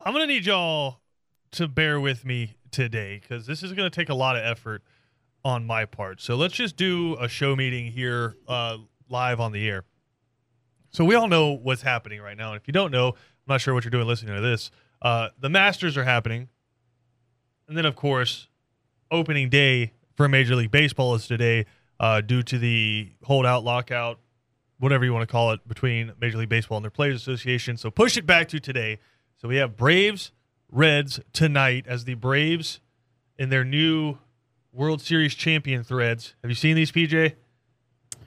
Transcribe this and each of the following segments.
I'm gonna need y'all to bear with me today because this is gonna take a lot of effort on my part. So let's just do a show meeting here uh, live on the air. So we all know what's happening right now. And if you don't know, I'm not sure what you're doing listening to this. Uh, the Masters are happening, and then of course, opening day for Major League Baseball is today uh, due to the holdout lockout, whatever you want to call it, between Major League Baseball and their Players Association. So push it back to today. So we have Braves Reds tonight as the Braves in their new World Series champion threads. Have you seen these, PJ?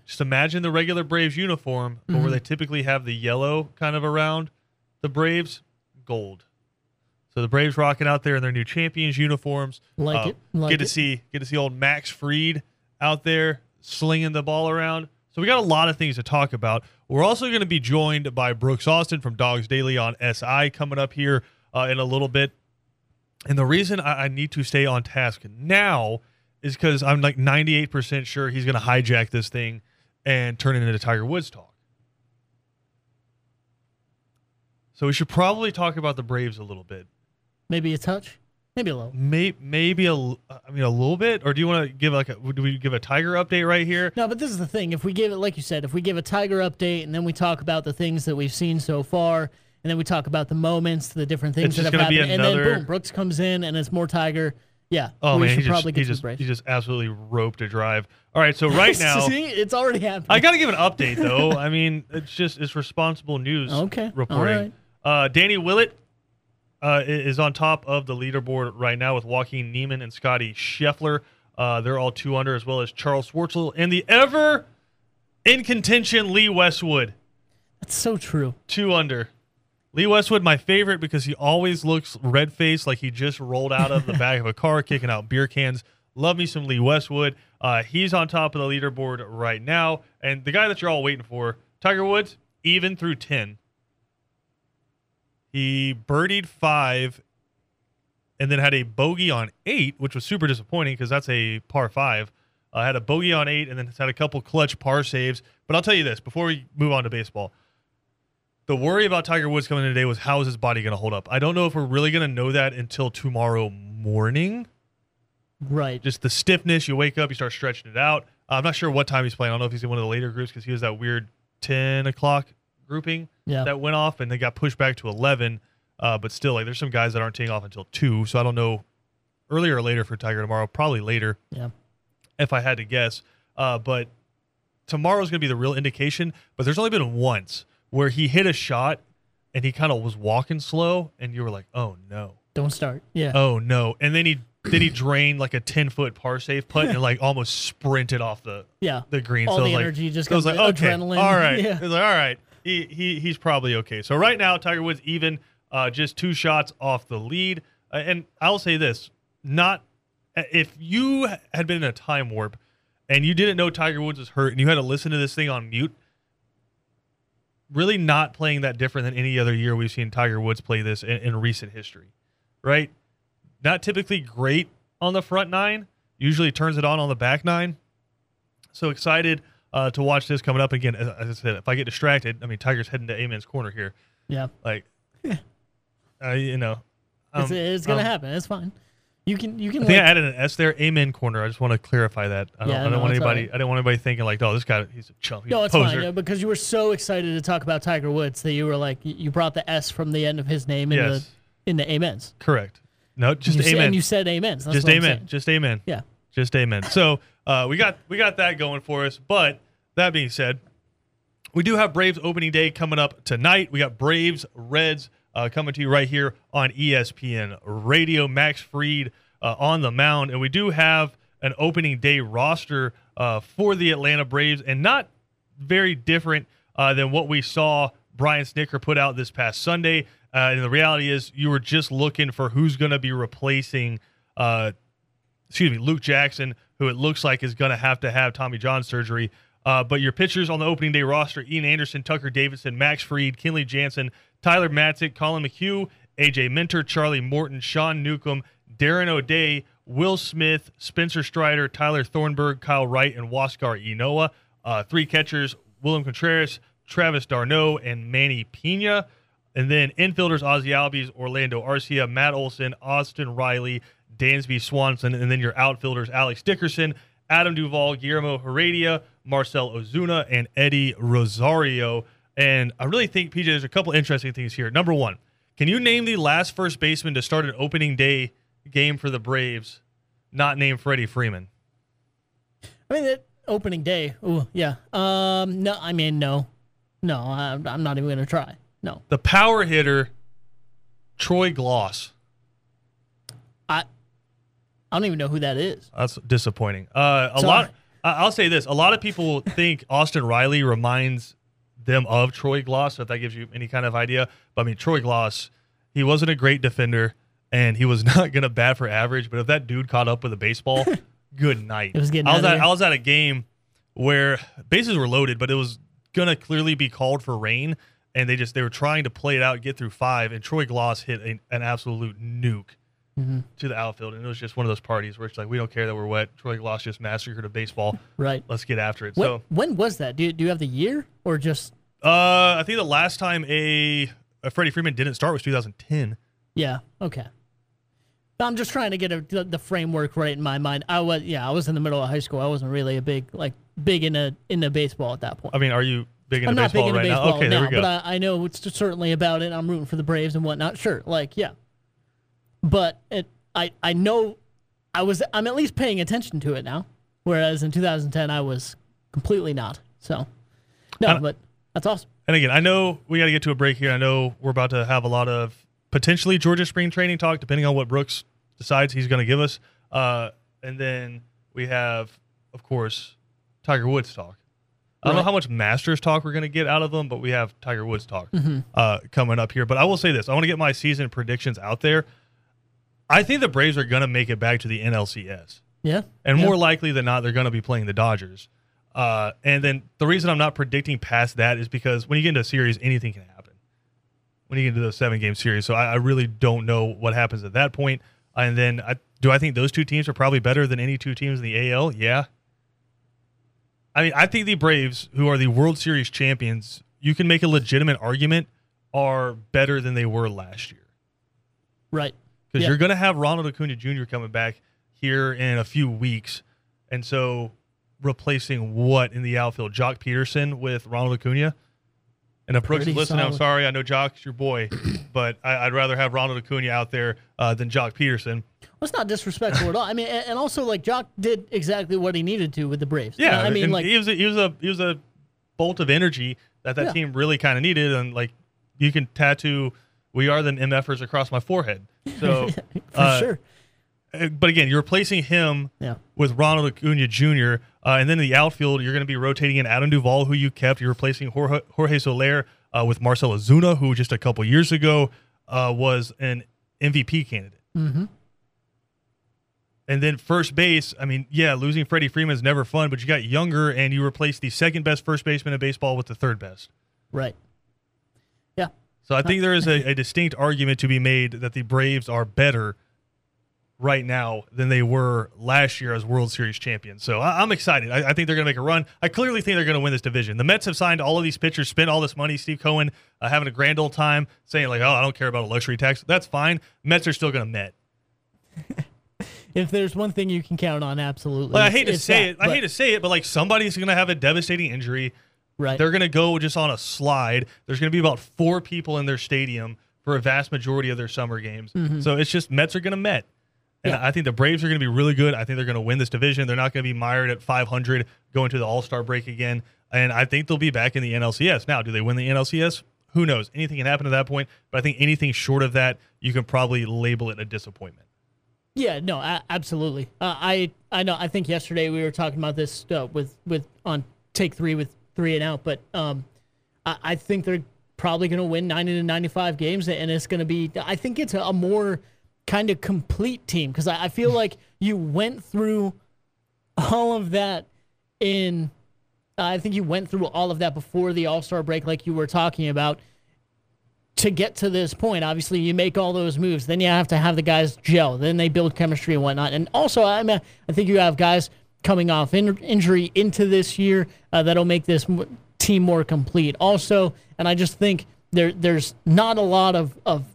Just imagine the regular Braves uniform, but Mm-hmm. where they typically have the yellow kind of around the Braves, gold. So the Braves rocking out there in their new champions uniforms. Like Uh, it, like get to it. see get to see old Max Fried out there slinging the ball around. So we got a lot of things to talk about. We're also going to be joined by Brooks Austin from Dogs Daily on SI coming up here uh, in a little bit. And the reason I, I need to stay on task now is because I'm like 98% sure he's going to hijack this thing and turn it into Tiger Woods talk. So we should probably talk about the Braves a little bit. Maybe a touch, maybe a little. May, maybe a, I mean, a little bit, or do you want to give like a? Do we give a Tiger update right here? No, but this is the thing. If we give it, like you said, if we give a Tiger update and then we talk about the things that we've seen so far, and then we talk about the moments, the different things It's that just have gonna be happened, and another- then boom, Brooks comes in and it's more Tiger. Yeah. Oh we man, should he just, probably he get some just he just absolutely roped a drive. All right, so right now See, it's already happened. I got to give an update though. I mean, it's just it's responsible news. Okay, all reporting. right. Uh, Danny Willett uh, is on top of the leaderboard right now with Joaquin Niemann and Scotty Scheffler. Uh, they're all two under, as well as Charl Schwartzel and the ever in contention Lee Westwood. That's so true. two under. Lee Westwood, my favorite because he always looks red faced, like he just rolled out of the back of a car, kicking out beer cans. Love me some Lee Westwood. Uh, he's on top of the leaderboard right now, and the guy that you're all waiting for, Tiger Woods, even through ten. He birdied five, and then had a bogey on eight, which was super disappointing because that's a par five. Uh, had a bogey on eight, and then had a couple clutch par saves. But I'll tell you this before we move on to baseball the worry about Tiger Woods coming in today was how is his body going to hold up? I don't know if we're really going to know that until tomorrow morning. Right. Just the stiffness, you wake up, you start stretching it out. Uh, I'm not sure what time he's playing. I don't know if he's in one of the later groups because he was that weird 10 o'clock grouping Yeah. that went off and they got pushed back to 11. Uh, but still, like there's some guys that aren't taking off until 2. So I don't know earlier or later for Tiger tomorrow. Probably later yeah. if I had to guess. Uh, but tomorrow's going to be the real indication. But there's only been once where he hit a shot and he kind of was walking slow, and you were like, "Oh no, Don't start. Yeah. oh no!" And then he then he drained like a ten foot par save putt and like almost sprinted off the yeah. the green. All so the was like, energy just so I like, okay, adrenaline. all right. Yeah. It was like, all right, he, he he's probably okay. So right now, Tiger Woods even uh, just two shots off the lead. Uh, and I'll say this: not if you had been in a time warp and you didn't know Tiger Woods was hurt and you had to listen to this thing on mute. Really, not playing that different than any other year we've seen Tiger Woods play this in, in recent history, right? Not typically great on the front nine. Usually turns it on on the back nine. So excited uh, to watch this coming up again. As, as I said, if I get distracted, I mean Tiger's heading to Amen's corner here. Yeah. Like, uh, you know, um, It's, it's gonna um, happen. It's fine. You can you can I think like, I added an S there. Amen corner. I just want to clarify that. I don't, Yeah, I don't no, want anybody. alright. I don't want anybody thinking like, oh, this guy, he's a chump. He's no, it's poser. fine yeah, because you were so excited to talk about Tiger Woods that you were like you- brought the S from the end of his name into Yes, into amens. correct. No, just you said, amen. and you said amens. That's just amen. Just amen. Yeah. Just amen. So uh, we got we got that going for us. But that being said, we do have Braves opening day coming up tonight. We got Braves Reds uh, coming to you right here on ESPN Radio. Max Fried uh, on the mound, and we do have an opening day roster uh, for the Atlanta Braves, and not very different uh, than what we saw Brian Snitker put out this past Sunday. Uh, and the reality is, you were just looking for who's going to be replacing excuse me, Luke Jackson, who it looks like is going to have to have Tommy John surgery. Uh, but your pitchers on the opening day roster: Ian Anderson, Tucker Davidson, Max Fried, Kenley Jansen, Tyler Matzek, Collin McHugh, AJ Minter, Charlie Morton, Sean Newcomb, Darren O'Day, Will Smith, Spencer Strider, Tyler Thornburg, Kyle Wright, and Huascar Ynoa. Uh, three catchers: William Contreras, Travis d'Arnaud, and Manny Piña. and then infielders Ozzie Albies, Orlando Arcia, Matt Olson, Austin Riley, Dansby Swanson, and then your outfielders Alex Dickerson, Adam Duvall, Guillermo Heredia, Marcell Ozuna, and Eddie Rosario. And I really think, PJ, there's a couple interesting things here. Number one, can you name the last first baseman to start an opening day game for the Braves, not named Freddie Freeman? I mean, that opening day. Ooh, yeah. Um, no, I mean, no, no. I'm, I'm not even gonna try. No, The power hitter, Troy Glaus. I, I don't even know who that is. That's disappointing. Uh, a Sorry. lot. I- I'll say this: a lot of people think Austin Riley reminds them of Troy Glaus. If that gives you any kind of idea, but I mean, Troy Glaus, he wasn't a great defender, and he was not going to bat for average. But if that dude caught up with a baseball, good night. It was getting I was at. I was at a game where bases were loaded, but it was gonna clearly be called for rain, and they just they were trying to play it out, get through five, and Troy Glaus hit a, an absolute nuke Mm-hmm. to the outfield, and it was just one of those parties where it's like we don't care that we're wet. Troy Glaus just massacred a baseball. Right. Let's get after it. When, So, when was that? Do you, do you have the year or just? uh, I think the last time a, a Freddie Freeman didn't start was 2010. Yeah. Okay. I'm just trying to get a, the, the framework right in my mind. I was yeah, I was in the middle of high school. I wasn't really a big like big into into baseball at that point. I mean, are you big into I'm not big baseball into right baseball now? Okay, now, there we go. but I, I know it's certainly about it. I'm rooting for the Braves and whatnot. Sure, like yeah, but it I I know I was I'm at least paying attention to it now, whereas in 2010 I was completely not. So no, but that's awesome. And again, I know we got to get to a break here. I know we're about to have a lot of potentially Georgia spring training talk, depending on what Brooks decides he's going to give us. Uh, and then we have, of course, Tiger Woods talk. I don't know how much Masters talk we're going to get out of them, but we have Tiger Woods talk Mm-hmm. uh, coming up here. But I will say this: I want to get my season predictions out there. I think the Braves are going to make it back to the NLCS Yeah, and Yeah. more likely than not, they're going to be playing the Dodgers. Uh, and then the reason I'm not predicting past that is because when you get into a series, anything can happen. When you get into those seven game series, so I, I really don't know what happens at that point. And then, I, do I think those two teams are probably better than any two teams in the AL? Yeah. I mean, I think the Braves, who are the World Series champions, you can make a legitimate argument, are better than they were last year right. Because Yeah. you're going to have Ronald Acuna Jr. coming back here in a few weeks, and so replacing what in the outfield? Joc Pederson with Ronald Acuna. And if Brooks is listening, I'm sorry. I know Joc's your boy, but I, I'd rather have Ronald Acuna out there uh, than Joc Pederson. Well, it's not disrespectful at all. I mean, and, and also like Joc did exactly what he needed to with the Braves. Yeah, I mean like he was a, he was a he was a bolt of energy that that Yeah. team really kind of needed, and like you can tattoo "We are the MFers" across my forehead. So, for uh, sure. uh, but again, you're replacing him Yeah. with Ronald Acuna Jr. Uh, and then in the outfield, you're going to be rotating in Adam Duvall, who you kept. You're replacing Jorge, Jorge Soler uh, with Marcell Ozuna, who just a couple years ago uh, was an MVP candidate. Mm-hmm. And then first base, I mean, yeah, losing Freddie Freeman is never fun, but you got younger and you replaced the second best first baseman in baseball with the third best. Right. So I think there is a, a distinct argument to be made that the Braves are better right now than they were last year as World Series champions. So I, I'm excited. I, I think they're going to make a run. I clearly think they're going to win this division. The Mets have signed all of these pitchers, spent all this money. Steve Cohen uh, having a grand old time saying like, "Oh, I don't care about a luxury tax." That's fine. Mets are still going to Met. If there's one thing you can count on, absolutely. Like, I hate to say that, it. I hate to say it, but like somebody's going to have a devastating injury. Right. They're going to go just on a slide. There's going to be about four people in their stadium for a vast majority of their summer games. So it's just Mets are going to Met. And Yeah. I think the Braves are going to be really good. I think they're going to win this division. They're not going to be mired at 500 going to the All Star break again. And I think they'll be back in the NLCS. Now, do they win the NLCS? Who knows? Anything can happen at that point. But I think anything short of that, you can probably label it a disappointment. Yeah, no, absolutely. Uh, I I know. I think yesterday we were talking about this uh, with with on take three with three and out, but um, I, I think they're probably going to win ninety to ninety five games, and it's going to be. I think it's a, a more kind of complete team because I, I feel like you went through all of that in. I think you went through all of that before the All Star break, like you were talking about to get to this point, obviously you make all those moves. Then you have to have the guys gel. Then they build chemistry and whatnot. And also, I mean, I think you have guys coming off in, injury into this year uh, that'll make this team more complete. Also, and I just think there there's not a lot of of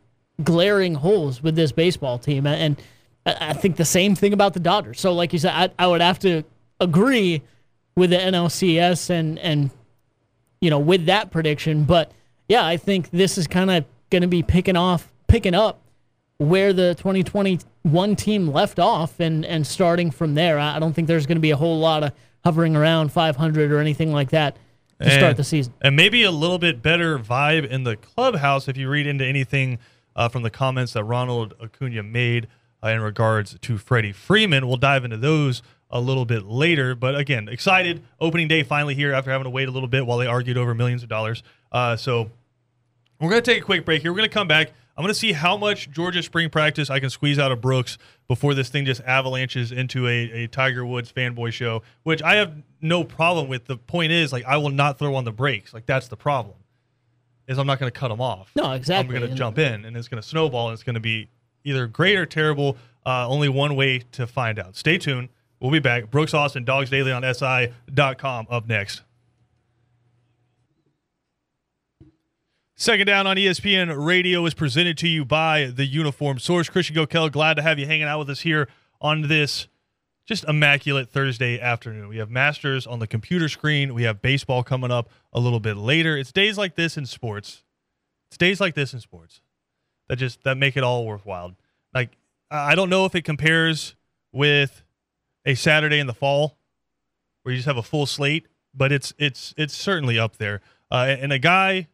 glaring holes with this baseball team, and I think the same thing about the Dodgers. So, like you said, I, I would have to agree with the NLCS and and you know with that prediction, but yeah, I think this is kind of going to be picking off picking up where the 2021 team left off and and starting from there. I don't think there's going to be a whole lot of hovering around 500 or anything like that to and, start the season. And maybe a little bit better vibe in the clubhouse if you read into anything uh, from the comments that Ronald Acuna made uh, in regards to Freddie Freeman. We'll dive into those a little bit later. But again, excited. Opening day finally here after having to wait a little bit while they argued over millions of dollars. Uh, so we're going to take a quick break here. We're going to come back. I'm going to see how much Georgia spring practice I can squeeze out of Brooks before this thing just avalanches into a, a Tiger Woods fanboy show, which I have no problem with. The point is, like, I will not throw on the brakes. Like, that's the problem. Is I'm not going to cut them off. No, exactly. I'm going to jump in, and it's going to snowball, and it's going to be either great or terrible. Uh, only one way to find out. Stay tuned. We'll be back. Brooks Austin, Dogs Daily on SI.com up next. Second down on ESPN Radio is presented to you by the Uniform Source. Christian Gokel, glad to have you hanging out with us here on this just immaculate Thursday afternoon. We have Masters on the computer screen. We have baseball coming up a little bit later. It's days like this in sports. It's days like this in sports that just that make it all worthwhile. Like I don't know if it compares with a Saturday in the fall where you just have a full slate, but it's it's it's certainly up there. Uh, and a guy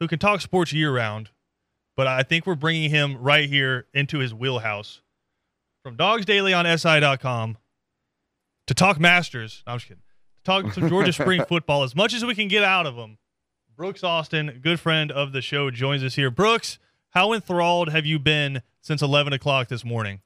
who can talk sports year round, but I think we're bringing him right here into his wheelhouse. From Dogs Daily on SI.com to talk Masters. No, I'm just kidding. To talk some Georgia Spring football as much as we can get out of him. Brooks Austin, good friend of the show, joins us here. Brooks, how enthralled have you been since 11 o'clock this morning?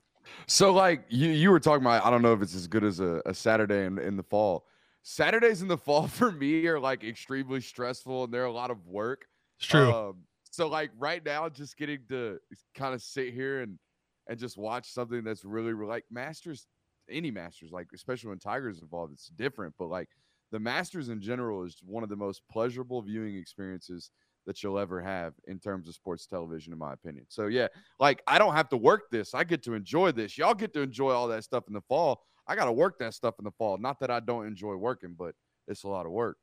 So, like you, you were talking about, I don't know if it's as good as a, a Saturday in, in the fall. Saturdays in the fall for me are like extremely stressful and they're a lot of work. It's true. Um, so like right now, just getting to kind of sit here and and just watch something that's really, really like Masters, any Masters, like especially when Tiger's involved, it's different. But like the Masters in general is one of the most pleasurable viewing experiences that you'll ever have in terms of sports television, in my opinion. So yeah, like I don't have to work this. I get to enjoy this. Y'all get to enjoy all that stuff in the fall. I got to work that stuff in the fall. Not that I don't enjoy working, but it's a lot of work.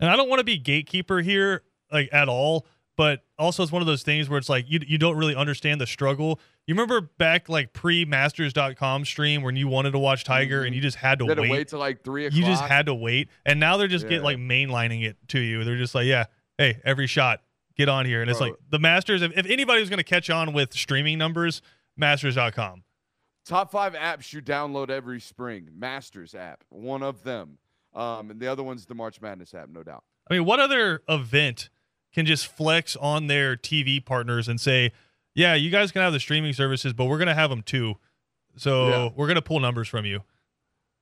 And I don't want to be gatekeeper here like at all. But also, it's one of those things where it's like you you don't really understand the struggle. You remember back like pre Masters.com stream when you wanted to watch Tiger mm-hmm. and you just had to you had wait. To wait till like three o'clock. You just had to wait, and now they're just yeah. get like mainlining it to you. They're just like, yeah, hey, every shot, get on here, and it's like the Masters. If, if anybody was going to catch on with streaming numbers, Masters.com. Top five apps you download every spring. Masters app, one of them, um, and the other one's the March Madness app, no doubt. I mean, what other event? Can just flex on their TV partners and say, yeah, you guys can have the streaming services, but we're going to have them too. So yeah. we're going to pull numbers from you.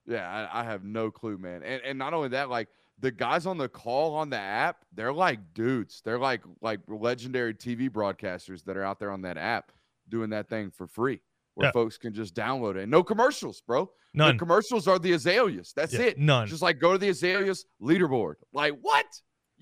Yeah, I, I, have no clue, man. And, and not only that, like the guys on the call on the app, they're like dudes. They're like like legendary TV broadcasters that are out there on that app doing that thing for free where yeah. folks can just download it. And no commercials, bro. None. The commercials are the azaleas. That's yeah, it. None. Just like go to the azaleas leaderboard. Like what?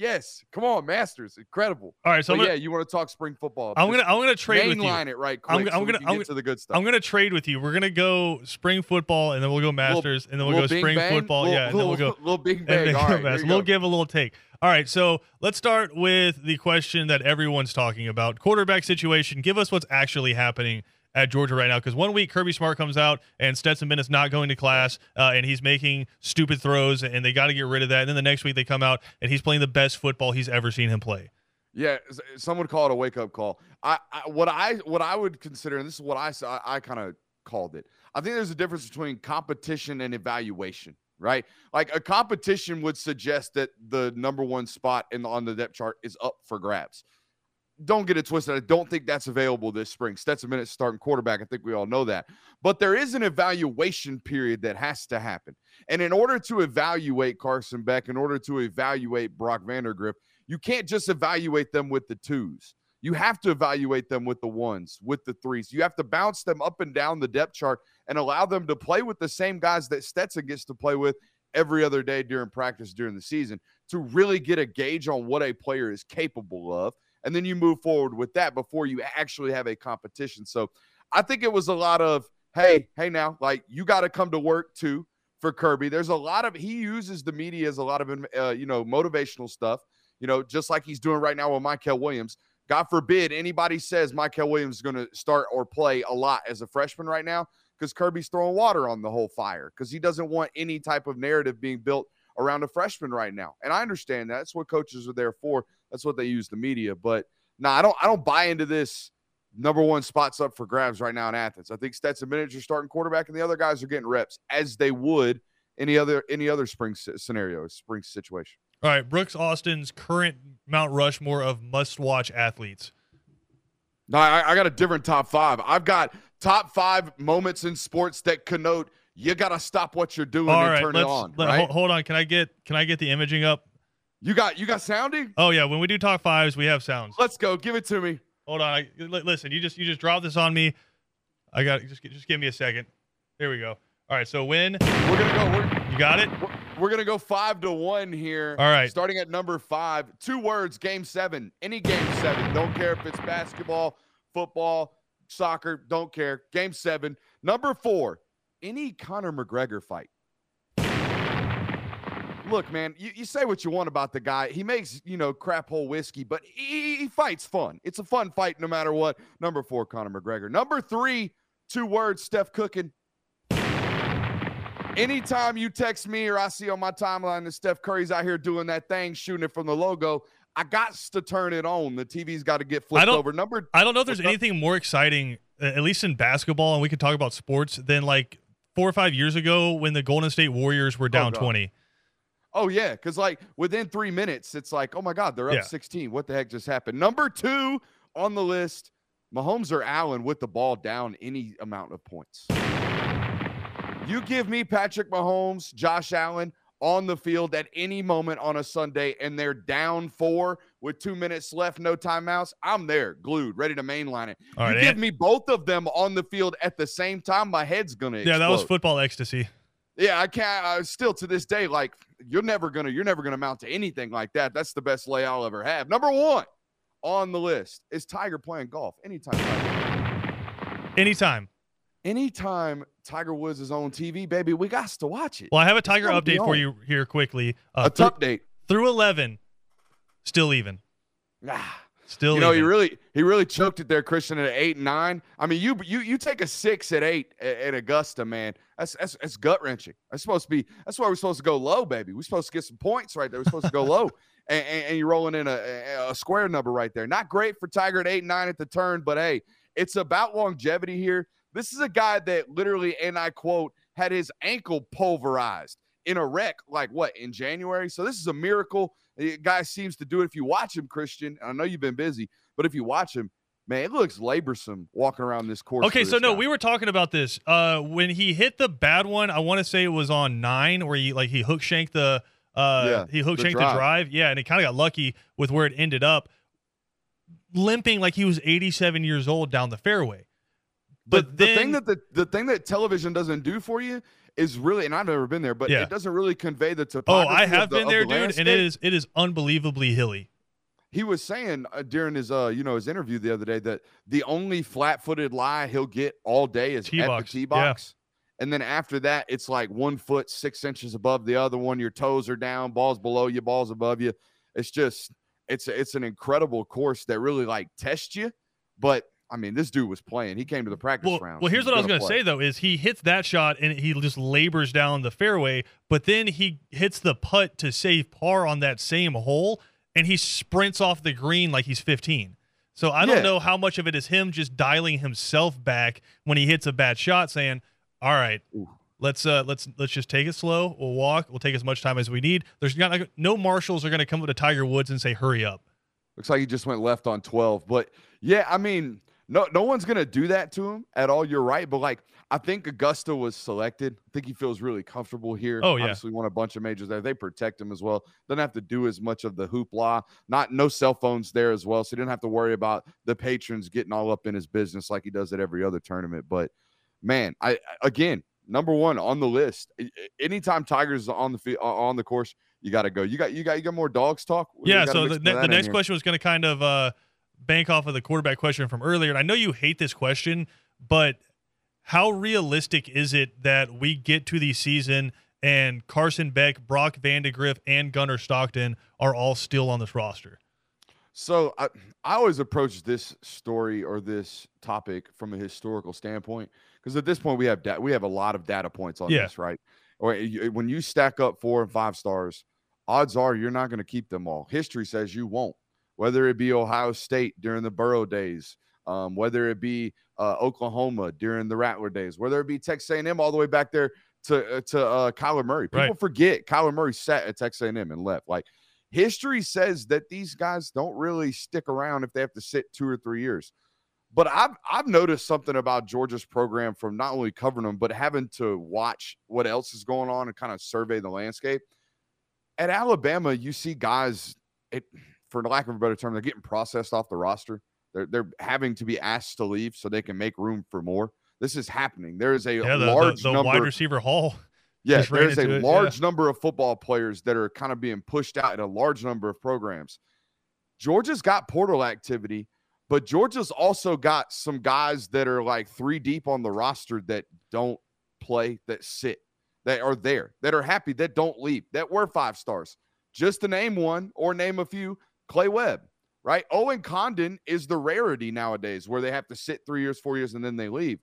Yes, come on, Masters, incredible. All right, so gonna, yeah, you want to talk spring football? I'm gonna I'm gonna trade with you. Mainline it right quick. I'm, I'm so gonna I'm, get to the good stuff. I'm gonna trade with you. We're gonna go spring football, and then we'll go Masters, little, and then we'll go spring bang, football. Little, yeah, and then we'll go little big bang. All right, we'll give a little take. All right, so let's start with the question that everyone's talking about: quarterback situation. Give us what's actually happening at Georgia right now because one week Kirby Smart comes out and Stetson Bennett's not going to class uh, and he's making stupid throws and they got to get rid of that. And then the next week they come out and he's playing the best football he's ever seen him play. Yeah, some would call it a wake up call. I, I, what I what I would consider, and this is what I I, I kind of called it. I think there's a difference between competition and evaluation, right? Like a competition would suggest that the number one spot in the, on the depth chart is up for grabs don't get it twisted. I don't think that's available this spring. Stetson Bennett starting quarterback. I think we all know that. But there is an evaluation period that has to happen. And in order to evaluate Carson Beck, in order to evaluate Brock Vandagriff, you can't just evaluate them with the twos. You have to evaluate them with the ones, with the threes. You have to bounce them up and down the depth chart and allow them to play with the same guys that Stetson gets to play with every other day during practice during the season to really get a gauge on what a player is capable of. And then you move forward with that before you actually have a competition. So I think it was a lot of, hey, hey, now, like you got to come to work too for Kirby. There's a lot of, he uses the media as a lot of, uh, you know, motivational stuff, you know, just like he's doing right now with Michael Williams. God forbid anybody says Michael Williams is going to start or play a lot as a freshman right now because Kirby's throwing water on the whole fire because he doesn't want any type of narrative being built around a freshman right now. And I understand that. that's what coaches are there for. That's what they use the media. But no, nah, I don't I don't buy into this number one spots up for grabs right now in Athens. I think Stetson Bennett is starting quarterback, and the other guys are getting reps as they would any other any other spring scenario, spring situation. All right, Brooks Austin's current Mount Rushmore of must-watch athletes. No, I, I got a different top five. I've got top five moments in sports that connote you got to stop what you're doing All and right, turn it on. Let, right? Hold on, can I get can I get the imaging up? You got you got sounding? Oh yeah, when we do top fives, we have sounds. Let's go. Give it to me. Hold on. I, listen, you just you just dropped this on me. I got just just give me a second. Here we go. All right, so when we're gonna go, we're, you got it. We're, we're gonna go five to one here. All right, starting at number five. Two words. Game seven. Any game seven. Don't care if it's basketball, football, soccer. Don't care. Game seven. Number four. Any Conor McGregor fight look, man, you, you say what you want about the guy. He makes, you know, crap hole whiskey, but he, he fights fun. It's a fun fight no matter what. Number four, Conor McGregor. Number three, two words, Steph Cooking. Anytime you text me or I see on my timeline that Steph Curry's out here doing that thing, shooting it from the logo, I got to turn it on. The TV's got to get flipped over. Number, I don't know if there's anything more exciting, at least in basketball, and we could talk about sports than like four or five years ago when the Golden State Warriors were oh, down oh, 20. Oh yeah, because like within three minutes, it's like, oh my God, they're up yeah. 16. What the heck just happened? Number two on the list, Mahomes or Allen with the ball down any amount of points. You give me Patrick Mahomes, Josh Allen on the field at any moment on a Sunday, and they're down four with two minutes left, no timeouts. I'm there, glued, ready to mainline it. All you right, give me both of them on the field at the same time, my head's gonna. Yeah, explode. that was football ecstasy. Yeah, I can't. Uh, still to this day, like you're never gonna, you're never gonna mount to anything like that. That's the best lay I'll ever have. Number one on the list is Tiger playing golf anytime. Tiger. Anytime. Anytime Tiger Woods is on TV, baby, we got to watch it. Well, I have a Tiger update for you here quickly. Uh, a th- update through eleven, still even. Ah. Still, you know, even. he really he really choked it there, Christian, at eight and nine. I mean, you you you take a six at eight at, at Augusta, man. That's that's, that's gut wrenching. That's supposed to be. That's why we're supposed to go low, baby. We're supposed to get some points right there. We're supposed to go low, and, and, and, you're rolling in a, a square number right there. Not great for Tiger at eight and nine at the turn, but hey, it's about longevity here. This is a guy that literally, and I quote, had his ankle pulverized in a wreck, like what in January. So this is a miracle. The guy seems to do it. If you watch him, Christian, I know you've been busy, but if you watch him, man, it looks laborsome walking around this course. Okay, so no, guy. we were talking about this uh, when he hit the bad one. I want to say it was on nine, where he like he hook shanked the uh, yeah, he hook shanked the drive. the drive. Yeah, and he kind of got lucky with where it ended up, limping like he was 87 years old down the fairway. But the, then, the thing that the, the thing that television doesn't do for you is really, and I've never been there, but yeah. it doesn't really convey the topography. Oh, I have the, been there, the dude, and it is it is unbelievably hilly. He was saying uh, during his uh you know his interview the other day that the only flat-footed lie he'll get all day is T-box. at the tee box. Yeah. And then after that, it's like one foot six inches above the other one. Your toes are down, balls below you, balls above you. It's just it's it's an incredible course that really like tests you, but I mean, this dude was playing. He came to the practice well, round. Well, here's what I was going to say though: is he hits that shot and he just labors down the fairway, but then he hits the putt to save par on that same hole, and he sprints off the green like he's 15. So I don't yeah. know how much of it is him just dialing himself back when he hits a bad shot, saying, "All right, Ooh. let's uh let's let's just take it slow. We'll walk. We'll take as much time as we need." There's not no marshals are going to come up to Tiger Woods and say, "Hurry up." Looks like he just went left on 12, but yeah, I mean no, no one's gonna do that to him at all. You're right, but like I think Augusta was selected. I think he feels really comfortable here. Oh yeah, obviously won a bunch of majors there. They protect him as well. Doesn't have to do as much of the hoopla. Not no cell phones there as well, so he didn't have to worry about the patrons getting all up in his business like he does at every other tournament. But man, I again number one on the list. Anytime Tigers on the field, on the course, you got to go. You got you got you got more dogs talk. Yeah. So the, the next question was going to kind of uh, bank off of the quarterback question from earlier, and I know you hate this question, but how realistic is it that we get to the season and Carson Beck, Brock Vandagriff, and Gunnar Stockton are all still on this roster? So I, I always approach this story or this topic from a historical standpoint because at this point we have da- we have a lot of data points on yeah. this, right? Or when you stack up four and five stars, odds are you're not going to keep them all. History says you won't. Whether it be Ohio State during the Burrow days, um, whether it be uh, Oklahoma during the Rattler days, whether it be Texas A&M all the way back there to uh, to uh, Kyler Murray. People right. forget Kyler Murray sat at Texas A&M and left. Like history says that these guys don't really stick around if they have to sit two or three years. But I've I've noticed something about Georgia's program from not only covering them, but having to watch what else is going on and kind of survey the landscape. At Alabama, you see guys, it, for lack of a better term, they're getting processed off the roster. They're they're having to be asked to leave so they can make room for more. This is happening. There is a yeah, the, large the, the number, wide receiver hall. Yeah, there's a it, large yeah. number of football players that are kind of being pushed out in a large number of programs. Georgia's got portal activity, but Georgia's also got some guys that are like three deep on the roster that don't play, that sit, that are there, that are happy, that don't leave, that were five stars. Just to name one or name a few, Clay Webb, right? Owen Condon is the rarity nowadays where they have to sit three years, four years, and then they leave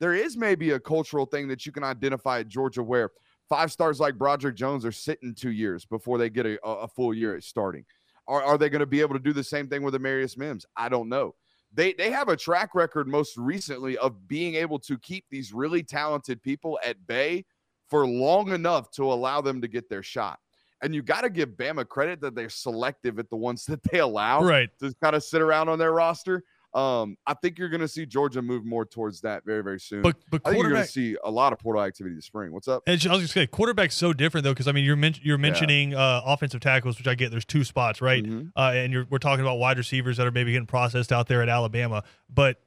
there is maybe a cultural thing that you can identify at Georgia where five stars like Broderick Jones are sitting two years before they get a, a full year at starting. Are, are they going to be able to do the same thing with Amarius Mims? I don't know. They they have a track record most recently of being able to keep these really talented people at bay for long enough to allow them to get their shot. And you got to give Bama credit that they're selective at the ones that they allow right. to kind of sit around on their roster. Um, I think you're going to see Georgia move more towards that very, very soon. But, but I think you're going to see a lot of portal activity this spring. What's up? And I was just say quarterback's so different though, because I mean you're men- you're mentioning yeah. uh, offensive tackles, which I get. There's two spots, right? Mm-hmm. Uh, and we're talking about wide receivers that are maybe getting processed out there at Alabama, but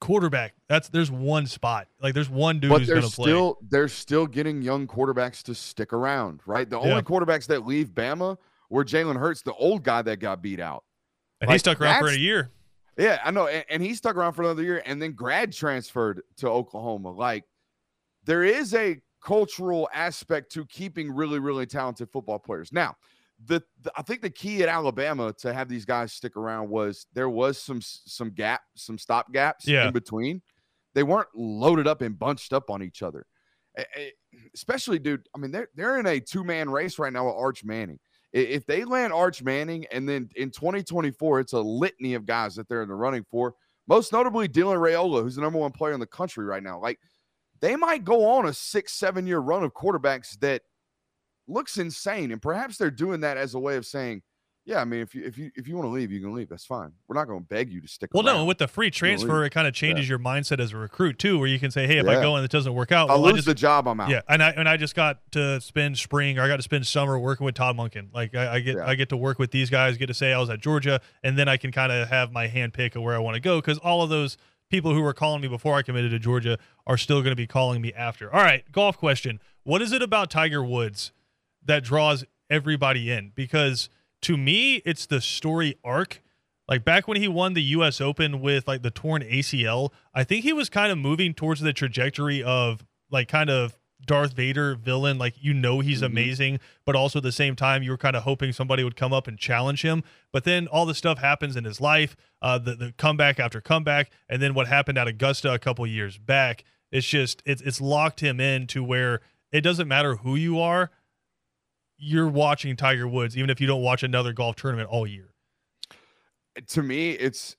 quarterback that's there's one spot like there's one dude but who's gonna still play. they're still getting young quarterbacks to stick around right the only quarterbacks that leave bama were jalen hurts the old guy that got beat out and like, he stuck around for a year yeah, I know. And, and he stuck around for another year and then grad transferred to Oklahoma. Like, there is a cultural aspect to keeping really, really talented football players. Now, the, the, I think the key at Alabama to have these guys stick around was there was some some gap, some stop gaps yeah. in between. They weren't loaded up and bunched up on each other. Especially, dude. I mean, they're they're in a two man race right now with Arch Manning. If they land Arch Manning and then in 2024, it's a litany of guys that they're in the running for, most notably Dylan Raiola, who's the number one player in the country right now. Like they might go on a six, seven year run of quarterbacks that looks insane. And perhaps they're doing that as a way of saying, yeah, I mean, if you if you if you want to leave, you can leave. That's fine. We're not going to beg you to stick. Well, around. no, with the free transfer, it kind of changes yeah. your mindset as a recruit too, where you can say, hey, if yeah. I go and it doesn't work out, I'll well, lose just, the job. I'm out. Yeah, and I and I just got to spend spring, or I got to spend summer working with Todd Monken. Like I, I get yeah. I get to work with these guys, get to say I was at Georgia, and then I can kind of have my hand pick of where I want to go because all of those people who were calling me before I committed to Georgia are still going to be calling me after. All right, golf question: What is it about Tiger Woods that draws everybody in? Because to me, it's the story arc. Like back when he won the U.S. Open with like the torn ACL, I think he was kind of moving towards the trajectory of like kind of Darth Vader villain. Like you know he's mm-hmm. amazing, but also at the same time you were kind of hoping somebody would come up and challenge him. But then all the stuff happens in his life, uh, the the comeback after comeback, and then what happened at Augusta a couple years back. It's just it's it's locked him in to where it doesn't matter who you are you're watching Tiger Woods, even if you don't watch another golf tournament all year. To me, it's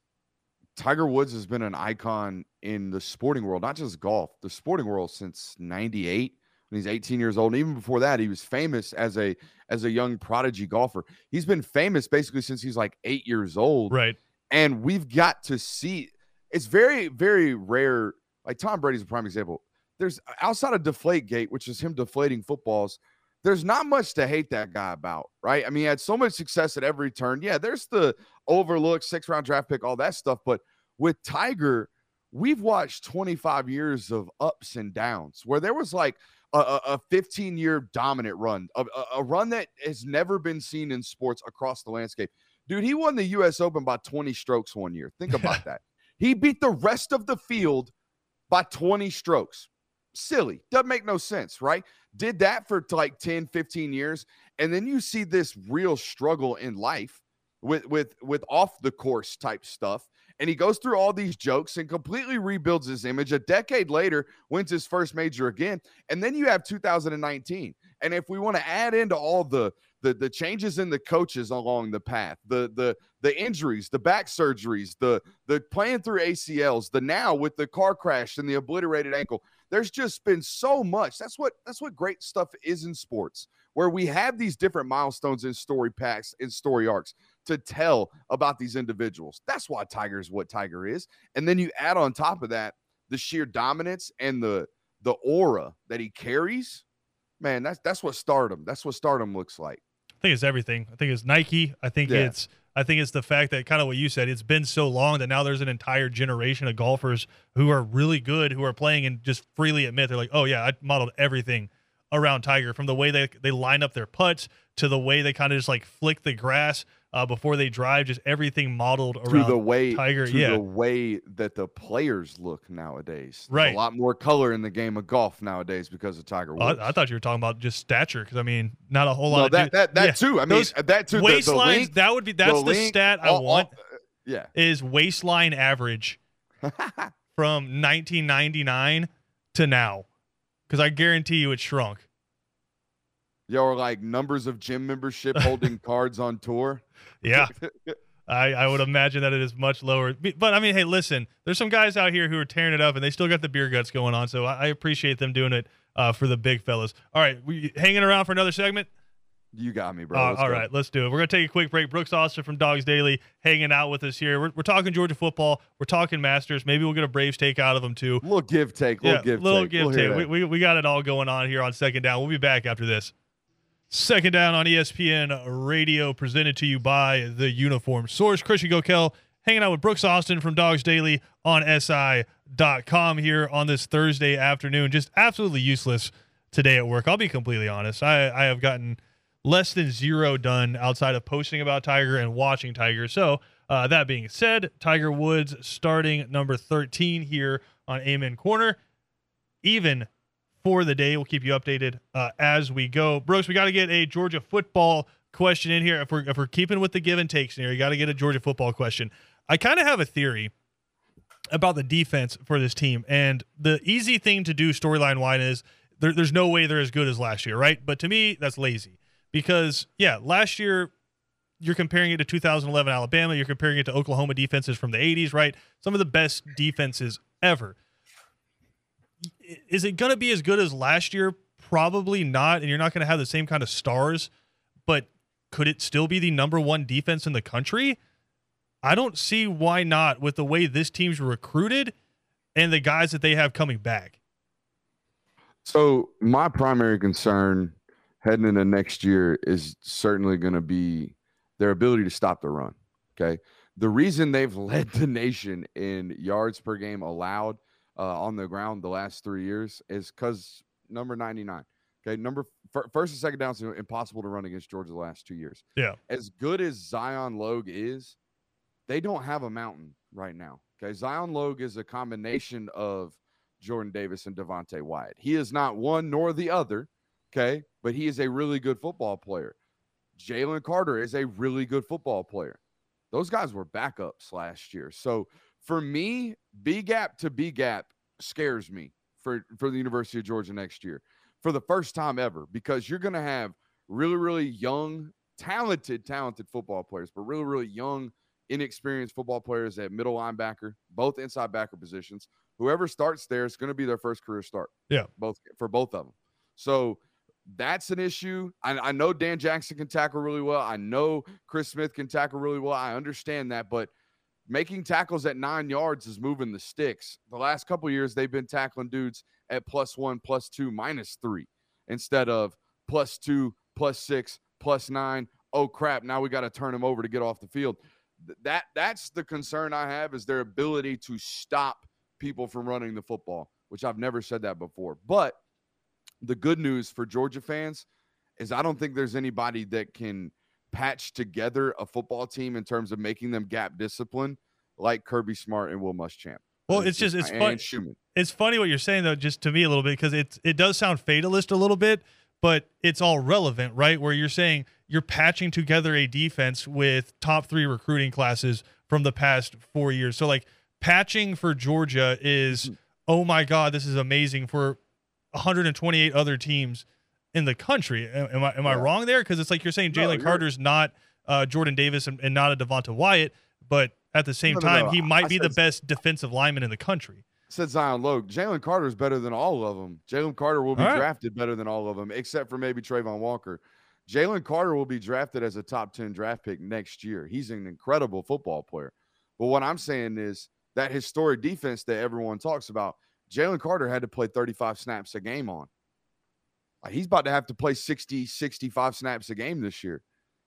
Tiger Woods has been an icon in the sporting world, not just golf, the sporting world since 98 when he's 18 years old. And even before that, he was famous as a as a young prodigy golfer. He's been famous basically since he's like eight years old. Right. And we've got to see it's very, very rare. Like Tom Brady's a prime example. There's outside of Deflate Gate, which is him deflating footballs there's not much to hate that guy about, right? I mean, he had so much success at every turn. Yeah, there's the overlooked six round draft pick, all that stuff. But with Tiger, we've watched 25 years of ups and downs where there was like a, a 15 year dominant run, a, a run that has never been seen in sports across the landscape. Dude, he won the US Open by 20 strokes one year. Think about that. He beat the rest of the field by 20 strokes. Silly. Doesn't make no sense, right? Did that for like 10, 15 years. And then you see this real struggle in life with with with off the course type stuff and he goes through all these jokes and completely rebuilds his image a decade later wins his first major again and then you have 2019 and if we want to add into all the the the changes in the coaches along the path, the the the injuries, the back surgeries, the the playing through ACLs, the now with the car crash and the obliterated ankle. There's just been so much. That's what that's what great stuff is in sports, where we have these different milestones and story packs and story arcs to tell about these individuals. That's why Tiger is what Tiger is. And then you add on top of that the sheer dominance and the the aura that he carries. Man, that's that's what stardom. That's what stardom looks like. I think it's everything. I think it's Nike. I think yeah. it's I think it's the fact that kind of what you said. It's been so long that now there's an entire generation of golfers who are really good, who are playing and just freely admit they're like, oh yeah, I modeled everything around Tiger from the way they they line up their putts to the way they kind of just like flick the grass uh, before they drive, just everything modeled around to the way Tiger. To yeah, the way that the players look nowadays. There's right, a lot more color in the game of golf nowadays because of Tiger Woods. I, I thought you were talking about just stature because I mean, not a whole lot. No, of that that that yeah. too. I mean, Those that too. Waistlines. that would be that's the, the stat I all, want. All, uh, yeah, is waistline average from 1999 to now, because I guarantee you it shrunk. Yo, or like numbers of gym membership holding cards on tour. Yeah. I, I would imagine that it is much lower. But I mean, hey, listen, there's some guys out here who are tearing it up and they still got the beer guts going on. So I, I appreciate them doing it uh, for the big fellas. All right, we hanging around for another segment? You got me, bro. Uh, all right, let's do it. We're going to take a quick break. Brooks Austin from Dogs Daily hanging out with us here. We're, we're talking Georgia football. We're talking Masters. Maybe we'll get a Braves take out of them, too. Little give take. Little yeah, give little take. give we'll take. We, we, we got it all going on here on second down. We'll be back after this. Second down on ESPN Radio, presented to you by the Uniform Source. Christian Gokel hanging out with Brooks Austin from Dogs Daily on SI.com here on this Thursday afternoon. Just absolutely useless today at work. I'll be completely honest. I, I have gotten less than zero done outside of posting about Tiger and watching Tiger. So, uh, that being said, Tiger Woods starting number 13 here on Amen Corner. Even for the day. We'll keep you updated uh, as we go. Brooks, we got to get a Georgia football question in here. If we're, if we're keeping with the give and takes here, you got to get a Georgia football question. I kind of have a theory about the defense for this team. And the easy thing to do storyline wise is there, there's no way they're as good as last year, right? But to me, that's lazy because, yeah, last year you're comparing it to 2011 Alabama, you're comparing it to Oklahoma defenses from the 80s, right? Some of the best defenses ever is it going to be as good as last year? Probably not. And you're not going to have the same kind of stars, but could it still be the number one defense in the country? I don't see why not with the way this team's recruited and the guys that they have coming back. So, my primary concern heading into next year is certainly going to be their ability to stop the run. Okay. The reason they've led the nation in yards per game allowed uh, on the ground the last three years is because number 99. Okay, number f- first and second downs impossible to run against Georgia the last two years. Yeah, as good as Zion Logue is, they don't have a mountain right now. Okay, Zion Logue is a combination of Jordan Davis and Devonte Wyatt. He is not one nor the other. Okay, but he is a really good football player. Jalen Carter is a really good football player. Those guys were backups last year. So for me, B gap to B gap scares me for, for the University of Georgia next year for the first time ever because you're going to have really, really young, talented, talented football players, but really, really young, inexperienced football players at middle linebacker, both inside backer positions. Whoever starts there is going to be their first career start. Yeah. Both for both of them. So that's an issue. I, I know Dan Jackson can tackle really well. I know Chris Smith can tackle really well. I understand that, but – making tackles at nine yards is moving the sticks. The last couple years, they've been tackling dudes at plus one, plus two, minus three instead of plus two, plus six, plus nine. Oh crap! Now we got to turn them over to get off the field. That that's the concern I have is their ability to stop people from running the football, which I've never said that before. But the good news for Georgia fans is I don't think there's anybody that can patch together a football team in terms of making them gap discipline like Kirby Smart and Will Muschamp. Well, And it's just it's and fun. It's funny what you're saying though, just to me a little bit because it's it does sound fatalist a little bit, but it's all relevant, right? Where you're saying you're patching together a defense with top three recruiting classes from the past four years. So like patching for Georgia is, mm-hmm. oh my god, this is amazing for 128 other teams in the country. Am I am I wrong there? Because it's like you're saying Jalen you're- Carter's not uh, Jordan Davis and, and not a Devonte Wyatt, but at the same No, no, time, no. he might I be the best defensive lineman in the country. said Zion Logue, Jalen Carter is better than all of them. Jalen Carter will be All right. drafted better than all of them, except for maybe Travon Walker. Jalen Carter will be drafted as a top 10 draft pick next year. He's an incredible football player. But what I'm saying is that historic defense that everyone talks about, Jalen Carter had to play 35 snaps a game on. He's about to have to play 60, 65 snaps a game this year.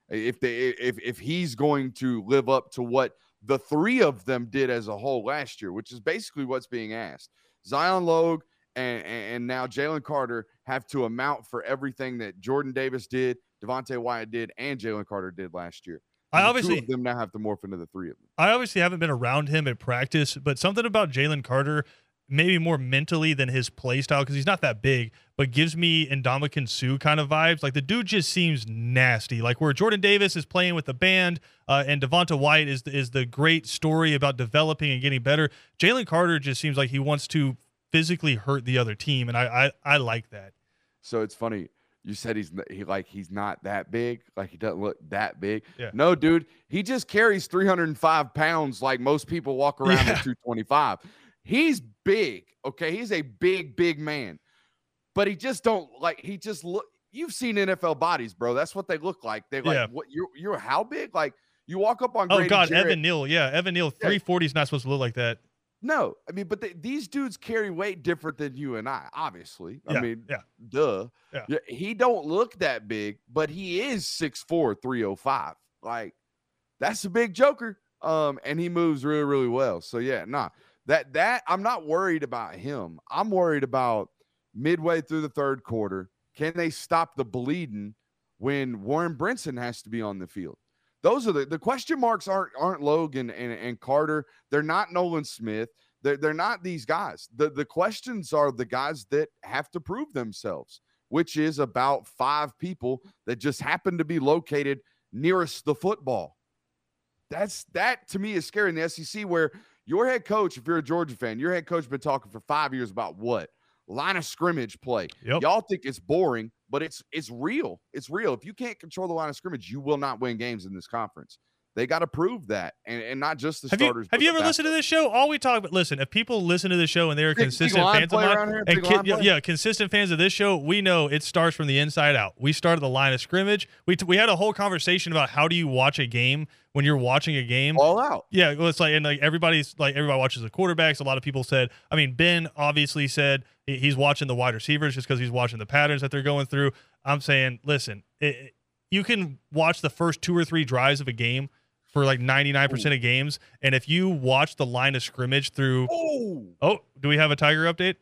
If they if if he's going to live up to what the three of them did as a whole last year, which is basically what's being asked. Zion Logue and, and, now Jalen Carter have to amount for everything that Jordan Davis did, Devonte Wyatt did, and Jalen Carter did last year. I obviously them now have to morph into the three of them. I obviously haven't been around him at practice, but something about Jalen Carter, maybe more mentally than his play style, because he's not that big, but gives me Ndamukong Suh kind of vibes. Like the dude just seems nasty. Like where Jordan Davis is playing with the band, uh, and Devonte Wyatt is is the great story about developing and getting better. Jalen Carter just seems like he wants to physically hurt the other team, and I I, I like that. So it's funny. You said he's he like he's not that big, like he doesn't look that big. Yeah. No, dude, he just carries 305 pounds, like most people walk around Yeah. at 225. He's big, okay. He's a big, big man, but he just don't like. He just look. You've seen NFL bodies, bro. That's what they look like. They like Yeah. what you're you're how big? Like you walk up on. Oh Grady God, Jarrett- Evan Neal, yeah, Evan Neal, three forty is not supposed to look like that. No, I mean, but they, these dudes carry weight different than you and I. Obviously, I Yeah, mean, yeah. duh. Yeah. he don't look that big, but he is 6'4", 305. Like that's a big joker. Um, and he moves really, really well. So yeah, nah, that that I'm not worried about him. I'm worried about midway through the third quarter. Can they stop the bleeding when Warren Brinson has to be on the field? Those are the, the question marks aren't aren't Logan and, and Carter. They're not Nolan Smith. They're, they're not these guys. The the questions are the guys that have to prove themselves, which is about five people that just happen to be located nearest the football. That's that to me is scary in the SEC where your head coach, if you're a Georgia fan, your head coach been talking for five years about what? Line of scrimmage play. Yep. Y'all think it's boring, but it's it's real. It's real. If you can't control the line of scrimmage, you will not win games in this conference. They got to prove that, and, and not just the Have you starters. have you ever listened to this show? All we talk about. Listen, if people listen to this show and they're Big- big consistent line fans of mine, here? and ki- yeah, yeah, consistent fans of this show, we know it starts from the inside out. We start at the line of scrimmage. We t- we had a whole conversation about how do you watch a game when you're watching a game. all out? Yeah, well, it's like and like everybody's like everybody watches the quarterbacks. A lot of people said. I mean, Ben obviously said he's watching the wide receivers just because he's watching the patterns that they're going through. I'm saying, listen, it, it- you can watch the first two or three drives of a game for like 99% of games, and if you watch the line of scrimmage through, Oh, oh, do we have a Tiger update?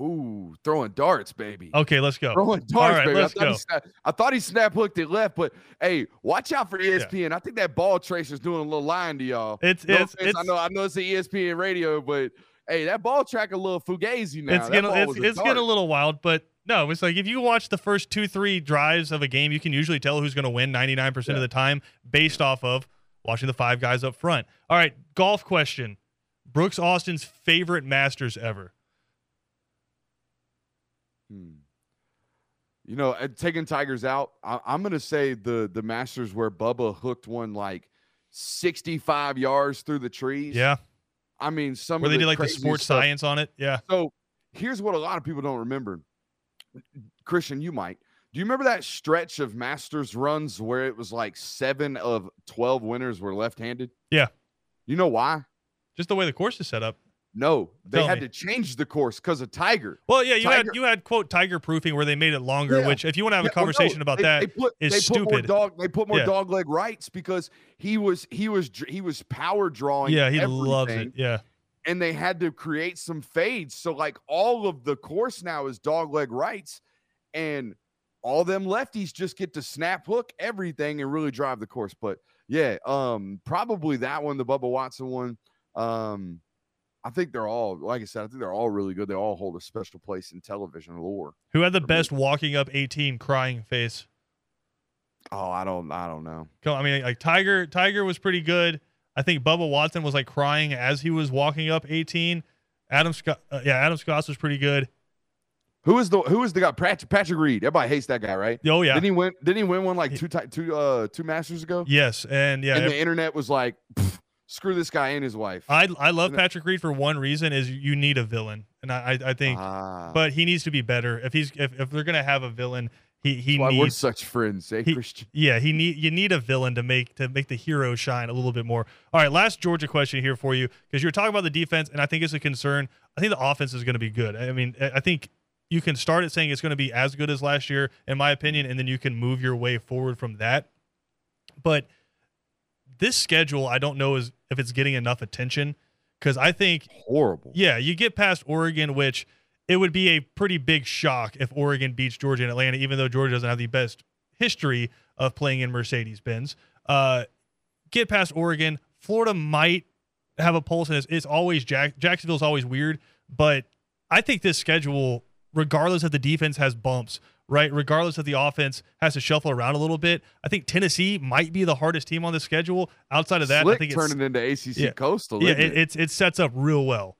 ooh, throwing darts, baby. Okay, let's go. Throwing darts, right, baby. let's I, thought go. He snap, I thought he snap hooked it left, but hey, watch out for ESPN. I think that ball tracer's doing a little line to y'all. It's No it's offense, I know I know it's the ESPN radio, but hey, that ball track a little fugazi now. it's That getting it's, a it's getting a little wild, but no, it's like if you watch the first two three drives of a game, you can usually tell who's going to win 99% Yeah. of the time based off of watching the five guys up front. All right, golf question: Brooks Austin's favorite Masters ever? Hmm. You know, taking Tigers out, I, I'm gonna say the the Masters where Bubba hooked one like 65 yards through the trees. Yeah, I mean some where they the did like the sports stuff. science on it. Yeah, So here's what a lot of people don't remember. Christian, you might. Do you remember that stretch of Masters runs where it was like seven of 12 winners were left handed? Yeah. You know why? just the way the course is set up. No, they Tell had me. to change the course because of Tiger. Well, yeah, you Tiger- had you had quote Tiger proofing where they made it longer. Yeah. Which, if you want to have Yeah, a well, no, conversation about they- that, they put, is they Put more dog, they put more Yeah. dog leg rights because he was he was he was power drawing. yeah, he loves it. Yeah, and they had to create some fades. So like all of the course now is dog leg rights, and all them lefties just get to snap hook everything and really drive the course. But yeah, um, probably that one, the Bubba Watson one. Um, I think they're all, like I said, I think they're all really good. They all hold a special place in television lore. Who had the For me. best walking up 18 crying face? Oh, I don't, I don't know. I mean, like Tiger. Tiger was pretty good. I think Bubba Watson was like crying as he was walking up 18. Adam Scott, uh, yeah, Adam Scott was pretty good. Who is the who is the guy? Patrick, Patrick Reed. Everybody hates that guy, right? Oh yeah, Didn't he win? Didn't he win one like two two uh two masters ago? yes, and yeah, and the internet was like, screw this guy and his wife. I I love Patrick Reed for one reason is you need a villain, and I I, I think, Ah, but he needs to be better. If he's if, if they're gonna have a villain, he he why we're needs such friends, eh, he- Christian? Yeah, he need you need a villain to make to make the hero shine a little bit more. All right, last Georgia question here for you because you're talking about the defense, and I think it's a concern. I think the offense is going to be good. I mean, I think you can start it saying it's going to be as good as last year, in my opinion, and then you can move your way forward from that. But this schedule, I don't know is if it's getting enough attention because I think Horrible. yeah, you get past Oregon, which it would be a pretty big shock if Oregon beats Georgia and Atlanta, even though Georgia doesn't have the best history of playing in Mercedes Benz. Uh, get past Oregon. Florida might have a pulse, and it's, it's always Jack, Jacksonville's always weird, but I think this schedule, regardless if the defense has bumps, right, regardless if the offense has to shuffle around a little bit, I think Tennessee might be the hardest team on the schedule. Outside of that, Slick I think it's turning into ACC yeah. Coastal. yeah, it, it? it's it sets up real well.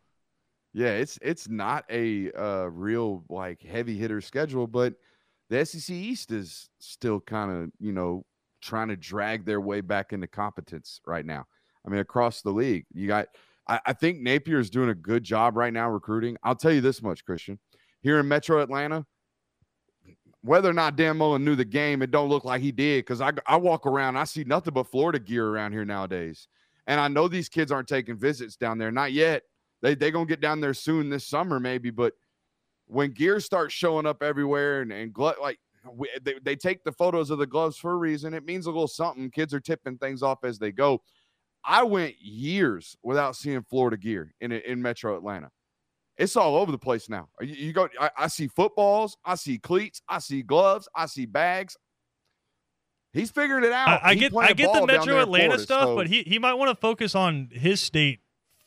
yeah, it's it's not a uh, real like heavy hitter schedule, but the SEC East is still kind of you know trying to drag their way back into competence right now. I mean, across the league, you got. I, I think Napier is doing a good job right now recruiting. I'll tell you this much, Christian. Here in Metro Atlanta, whether or not Dan Mullen knew the game, it don't look like he did because I I walk around, I see nothing but Florida gear around here nowadays, and I know these kids aren't taking visits down there, not yet. They they gonna get down there soon this summer maybe, but when gear starts showing up everywhere and and like we, they, they take the photos of the gloves for a reason. It means a little something. Kids are tipping things off as they go. I went years without seeing Florida gear in in Metro Atlanta. It's all over the place now. You, you go, I, I see footballs, I see cleats, I see gloves, I see bags. He's figured it out. I, I get I get the Metro Atlanta Florida, stuff, so- but he he might want to focus on his state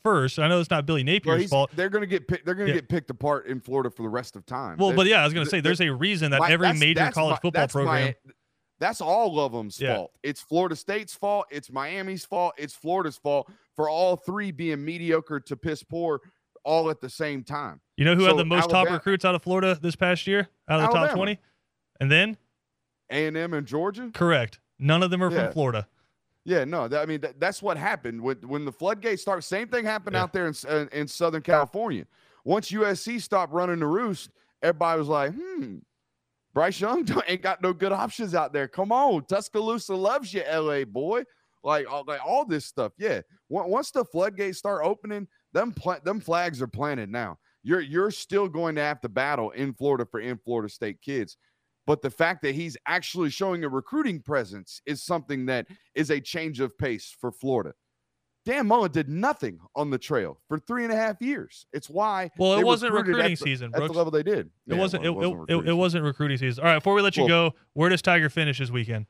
first. I know it's not Billy Well, Napier's he's- fault. They're gonna get they're gonna Yeah. get picked apart in Florida for the rest of time. Well, but yeah, I was gonna say there's a reason that my- every that's- major that's college my- football that's my- program. that's all of them's Yeah. fault. It's Florida State's fault. It's Miami's fault. It's Florida's fault for all three being mediocre to piss poor all at the same time. You know who had the most top recruits out of Florida this past year? Out of the top twenty? And then A and M and Georgia. correct. None of them are Yeah. from Florida. Yeah, no, that, I mean that, that's what happened when when the floodgates start. Same thing happened Yeah. out there in, in in Southern California. Once USC stopped running the roost, everybody was like, "Hmm, Bryce Young don't- ain't got no good options out there. Come on, Tuscaloosa loves you, LA boy." Like all, like all this stuff. Yeah, once the floodgates start opening, them them flags are planted now. You're you're still going to have to battle in Florida for in Florida State kids. But the fact that he's actually showing a recruiting presence is something that is a change of pace for Florida. Dan Mullen did nothing on the trail for three and a half years. It's why Well, it wasn't recruiting the- season, at the level they did. It Yeah, wasn't. It, it, it, recruiting it season. wasn't recruiting season. All right, before we let you Well- go, where does Tiger finish this weekend?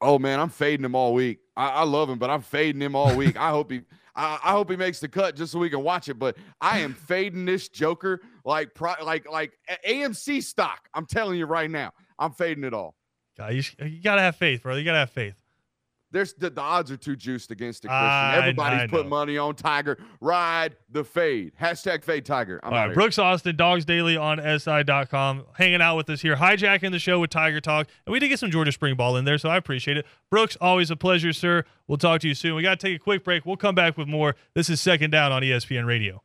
Oh man, I'm fading him all week. I, I love him, but I'm fading him all week. I hope he, I, I hope he makes the cut just so we can watch it. But I am fading this Joker like, pro, like, like AMC stock. I'm telling you right now, I'm fading it all. God, you, you gotta have faith, brother. You gotta have faith. There's the, the odds are too juiced against it, Christian. I- Everybody's I know. money on Tiger. Ride the fade. Hashtag fade Tiger. I'm All right, here. Brooks Austin, Dogs Daily on SI.com, hanging out with us here, hijacking the show with Tiger Talk. And we did get some Georgia Spring Ball in there, so I appreciate it. Brooks, always a pleasure, sir. We'll talk to you soon. We got to take a quick break. We'll come back with more. This is Second Down on ESPN Radio.